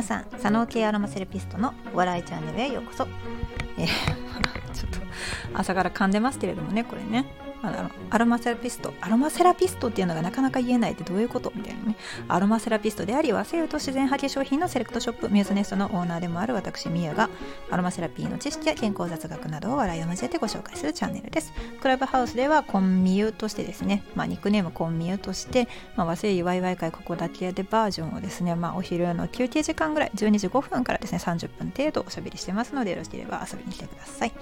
皆さん左脳系アロマセラピストのお笑いチャンネルへようこそ、えー、ちょっと朝から噛んでますけれどもねこれね。あのアロマセラピストアロマセラピストっていうのがなかなか言えないってどういうことみたいなね。アロマセラピストであり和製油と自然派化粧品のセレクトショップミューズネストのオーナーでもある私ミユがアロマセラピーの知識や健康雑学などを笑いを交えてご紹介するチャンネルです。クラブハウスではコンミユとしてですね、まあ、ニックネームコンミユとして、まあ、和製ワイワイ会ここだけでバージョンをですね、まあ、お昼の休憩時間ぐらい12時5分からですね30分程度おしゃべりしてますのでよろしければ遊びに来てください。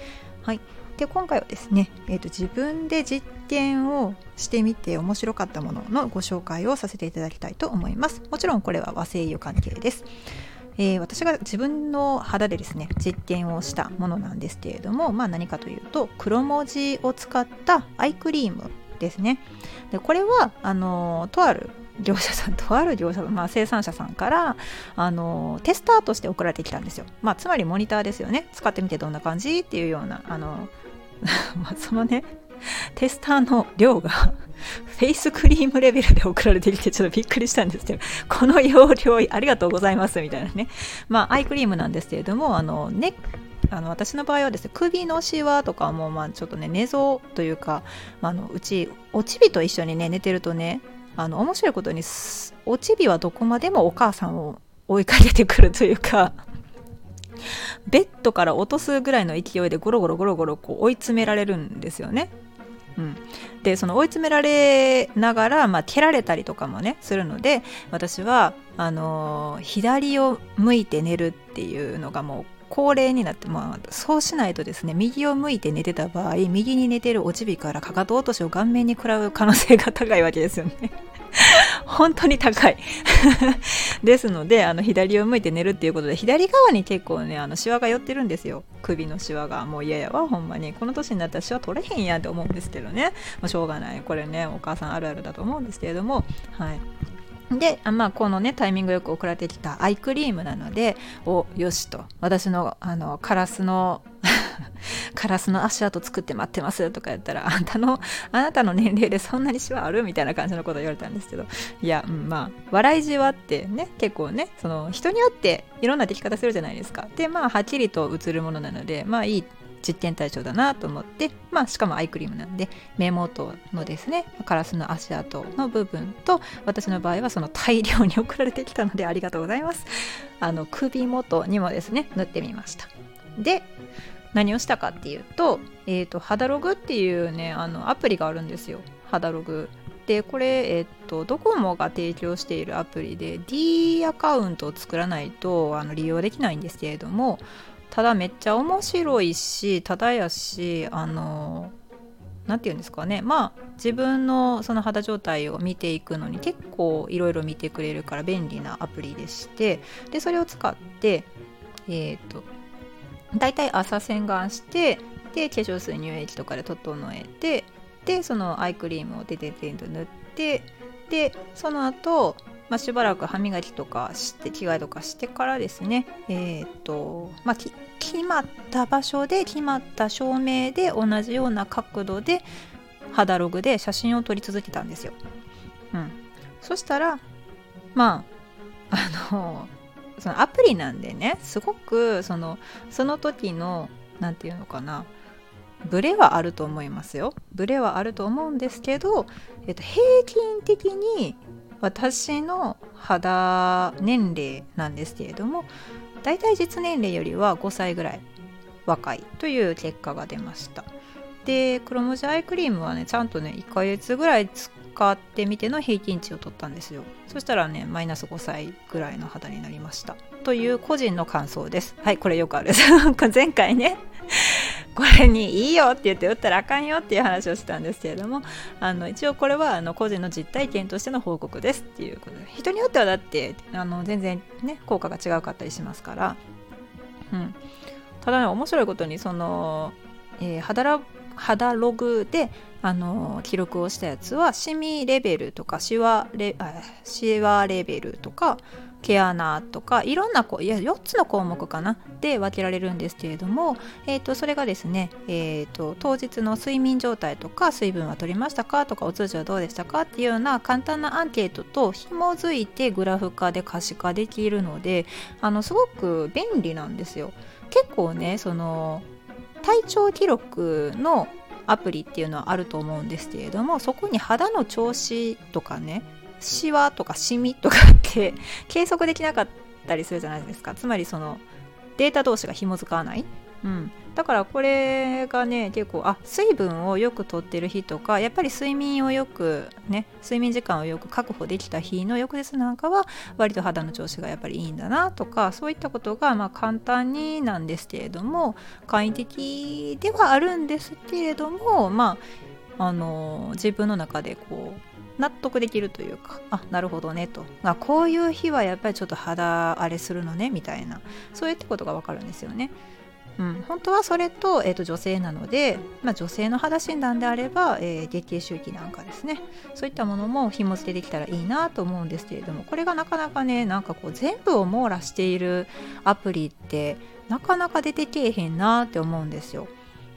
はい。で今回はですね、えーと、自分で実験をしてみて面白かったもののご紹介をさせていただきたいと思います。もちろんこれは和製油関係です、えー、私が自分の肌でですね実験をしたものなんですけれども、まあ、何かというと黒文字を使ったアイクリームですね。でこれはあのとある業者さんとある業者、まあ、生産者さんからあのテスターとして送られてきたんですよ、まあ、つまりモニターですよね使ってみてどんな感じっていうようなあの まあそのねテスターの量が フェイスクリームレベルで送られてきてちょっとびっくりしたんですけど、この容量ありがとうございますみたいなね。まあ、アイクリームなんですけれども、あの、ね、あの私の場合はですね首のしわとかもまあちょっとね寝相というか、まあ、あのうちおちびと一緒にね寝てるとねあの面白いことにおちびはどこまでもお母さんを追いかけてくるというか ベッドから落とすぐらいの勢いでゴロゴロゴロゴロこう追い詰められるんですよね。うん、でその追い詰められながら、まあ、蹴られたりとかもねするので私はあのー、左を向いて寝るっていうのがもう高齢になって、まあ、そうしないとですね右を向いて寝てた場合右に寝てるおちびからかかと落としを顔面に食らう可能性が高いわけですよね。本当に高い。ですのであの左を向いて寝るっていうことで左側に結構ねあのシワが寄ってるんですよ。首のシワが。もう嫌やわほんまに。この年になったらシワ取れへんやんって思うんですけどね、まあ、しょうがない。これねお母さんあるあるだと思うんですけれども。はい。で、まあ、このねタイミングよく送られてきたアイクリームなのでおよしと。私のあのカラスの カラスの足跡作って待ってますとか言ったらあんたのあなたの年齢でそんなにシワあるみたいな感じのことを言われたんですけどいや、うん、まあ笑いじわってね結構ねその人によっていろんな出来方するじゃないですか。でまあはっきりと映るものなのでまあいい実験対象だなと思って、まあ、しかもアイクリームなんで目元のですねカラスの足跡の部分と私の場合はその大量に送られてきたのでありがとうございます。あの首元にもですね塗ってみました。で何をしたかっていうと,、えーと、肌ログっていうねあのアプリがあるんですよ。肌ログ。でこれ、えっ、とドコモが提供しているアプリで D アカウントを作らないとあの利用できないんですけれどもただめっちゃ面白いしただやしあの何て言うんですかね。まあ自分のその肌状態を見ていくのに結構いろいろ見てくれるから便利なアプリでしてでそれを使ってえっ、ー、と大体朝洗顔してで化粧水乳液とかで整えてでそのアイクリームをデデデンと塗ってでその後まあ、しばらく歯磨きとかして着替えとかしてからですね。えっ、とまあ決まった場所で決まった照明で同じような角度で肌ログで写真を撮り続けたんですよ。うん、そしたらまあ あのそのアプリなんでねすごくそのその時の何て言うのかなブレはあると思いますよ。ブレはあると思うんですけど、えっと、平均的に私の肌年齢なんですけれどもだいたい実年齢よりは5歳ぐらい若いという結果が出ました。で黒文字アイクリームはねちゃんとね1ヶ月ぐらい使ってみての平均値を取ったんですよ。そしたらねマイナス5歳ぐらいの肌になりました。という個人の感想です。はいこれよくある。前回ねこれにいいよって言って打ったらあかんよっていう話をしたんですけれどもあの一応これはあの個人の実体験としての報告ですっていうことで人によってはだってあの全然ね効果が違うかったりしますから、うん、ただね面白いことにその、えー、肌肌ログであの記録をしたやつはシミレベルとかシワレシワレベルとか毛穴とかいろんなこいや4つの項目かなで分けられるんですけれども、えー、とそれがですね、えー、と当日の睡眠状態とか水分は取りましたかとかお通じはどうでしたかっていうような簡単なアンケートと紐づいてグラフ化で可視化できるのであのすごく便利なんですよ。結構ねその体調記録のアプリっていうのはあると思うんですけれどもそこに肌の調子とかねシワとかシミとかって 計測できなかったりするじゃないですか。つまりそのデータ同士が紐づかない、うん、だからこれがね結構あ水分をよくとってる日とかやっぱり睡眠をよくね睡眠時間をよく確保できた日の翌日なんかは割と肌の調子がやっぱりいいんだなとかそういったことがまあ簡単になんですけれども簡易的ではあるんですけれどもまああの自分の中でこう納得できるというかあなるほどねと。あこういう日はやっぱりちょっと肌荒れするのねみたいな。そういったことが分かるんですよね。うん、本当はそれと,、えーと、女性なので、まあ、女性の肌診断であれば、えー、月経周期なんかですね。そういったものも紐付けできたらいいなと思うんですけれどもこれがなかなかねなんかこう全部を網羅しているアプリってなかなか出てけえへんなって思うんですよ。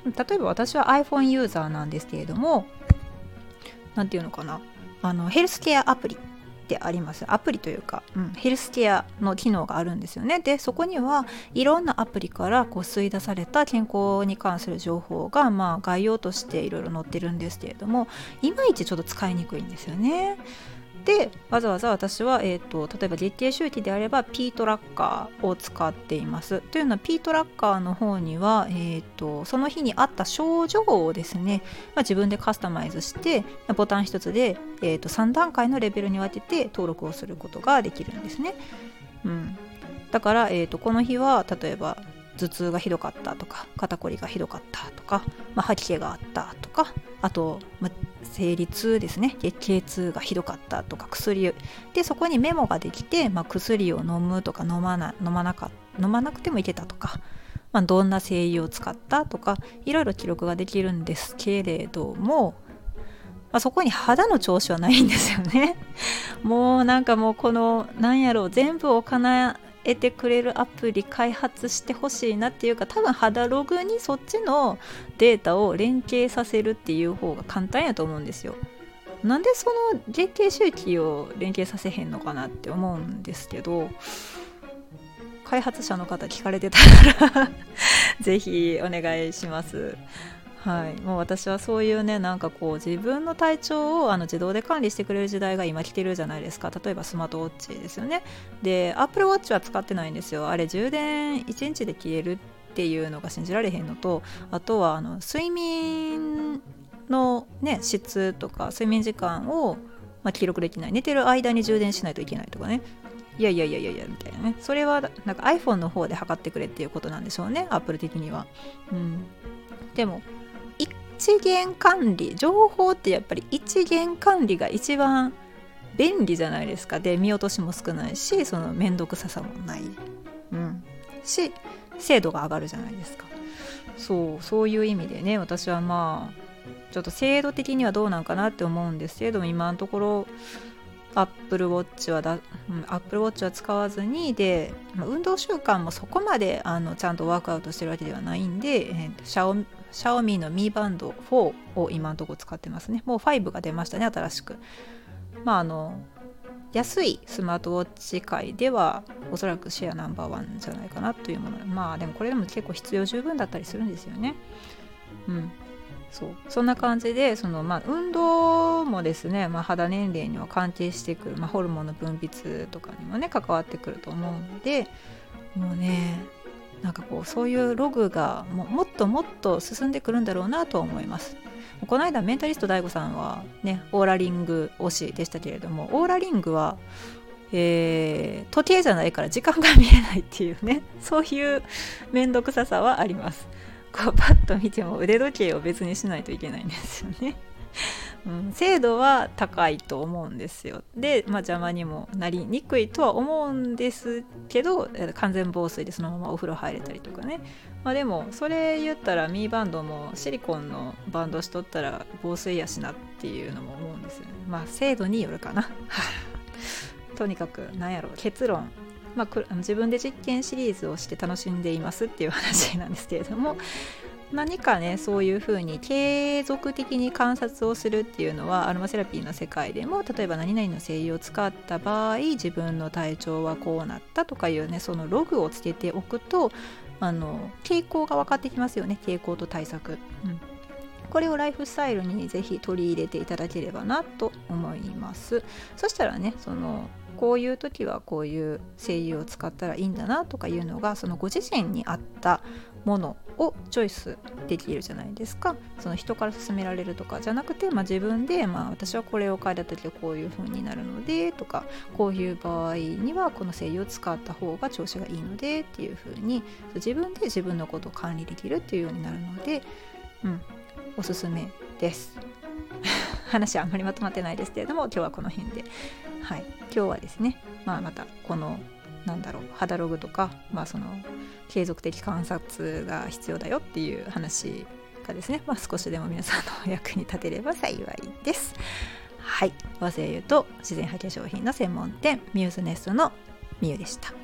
例えば私は iPhone ユーザーなんですけれども何て言うのかな。あのヘルスケアアプリってあります。アプリというか、うん、ヘルスケアの機能があるんですよね。でそこにはいろんなアプリからこう吸い出された健康に関する情報が、まあ、概要としていろいろ載ってるんですけれどもいまいちちょっと使いにくいんですよね。でわざわざ私は、えーと、例えば月経周期であれば P トラッカーを使っています。というのは P トラッカーの方には、えーと、その日にあった症状をですね、まあ、自分でカスタマイズしてボタン1つで、えーと、3段階のレベルに分けて登録をすることができるんですね。うん、だから、えー、とこの日は例えば頭痛がひどかったとか肩こりがひどかったとか、まあ、吐き気があったとかあと、まあ、生理痛ですね。月経痛がひどかったとか薬でそこにメモができて、まあ、薬を飲むとか飲まな飲まなか飲まなくてもいけたとか、まあ、どんな精油を使ったとかいろいろ記録ができるんですけれども、まあ、そこに肌の調子はないんですよね。もうなんかもうこのなんやろう全部お金得てくれるアプリ開発してほしいなっていうか多分肌ログにそっちのデータを連携させるっていう方が簡単やと思うんですよ。なんでその月経周期を連携させへんのかなって思うんですけど開発者の方聞かれてたら ぜひお願いします。はい、もう私はそういうねなんかこう自分の体調をあの自動で管理してくれる時代が今来てるじゃないですか。例えばスマートウォッチですよね。で Apple Watch は使ってないんですよ。あれ充電1日で消えるっていうのが信じられへんのとあとはあの睡眠の、ね、質とか睡眠時間を、まあ、記録できない。寝てる間に充電しないといけないとかね。いやいやいやいやいやみたいなね。それはなんか iPhone の方で測ってくれっていうことなんでしょうね。Apple 的には。うん。でも一元管理情報ってやっぱり一元管理が一番便利じゃないですか。で見落としも少ないしその面倒くささもない、うん、し精度が上がるじゃないですか。そうそういう意味でね私はまあちょっと精度的にはどうなんかなって思うんです。けども今のところアップルウォッチはだ、アップルウォッチは使わずにで、運動習慣もそこまであのちゃんとワークアウトしてるわけではないんで、えー、シャオシャオミのミーバンド4を今のところ使ってますね。もう5が出ましたね新しく。まああの安いスマートウォッチ界ではおそらくシェアナンバーワンじゃないかなというもの。まあでもこれでも結構必要十分だったりするんですよね。うん。そう。そんな感じでその、まあ、運動もですね、まあ、肌年齢には関係してくる、まあ、ホルモンの分泌とかにもね関わってくると思うのでもうねなんかこうそういうログがももっともっと進んでくるんだろうなと思います。この間メンタリスト DAIGO さんはねオーラリング推しでしたけれどもオーラリングはえー、時計じゃないから時間が見えないっていうね そういう面倒くささはあります。こうパッと見ても腕時計を別にしないといけないんですよね。うん、精度は高いと思うんですよ。で、まあ、邪魔にもなりにくいとは思うんですけど完全防水でそのままお風呂入れたりとかね、まあ、でもそれ言ったらミーバンドもシリコンのバンドしとったら防水やしなっていうのも思うんですよね。まあ精度によるかな。とにかく何やろう結論。まあ、自分で実験シリーズをして楽しんでいますっていう話なんですけれども。何かねそういうふうに継続的に観察をするっていうのはアロマセラピーの世界でも例えば何々の精油を使った場合自分の体調はこうなったとかいうねそのログをつけておくとあの傾向が分かってきますよね。傾向と対策、うん、これをライフスタイルにぜひ取り入れていただければなと思います。そしたらねそのこういう時はこういう精油を使ったらいいんだなとかいうのがそのご自身に合ったものをチョイスできるじゃないですかその人から勧められるとかじゃなくて、まあ、自分で、まあ、私はこれを変えた時はこういう風になるのでとかこういう場合にはこの精油を使った方が調子がいいのでっていう風に自分で自分のことを管理できるっていうようになるので、うん、おすすめです。話はあんまりまとまってないですけれども今日はこの辺で、はい、今日はですね、まあ、またこのなんだろう肌ログとか、まあ、その継続的観察が必要だよっていう話がですね、まあ、少しでも皆さんの役に立てれば幸いです。はい、和製油と自然派化粧品の専門店ミューズネストのみゆでした。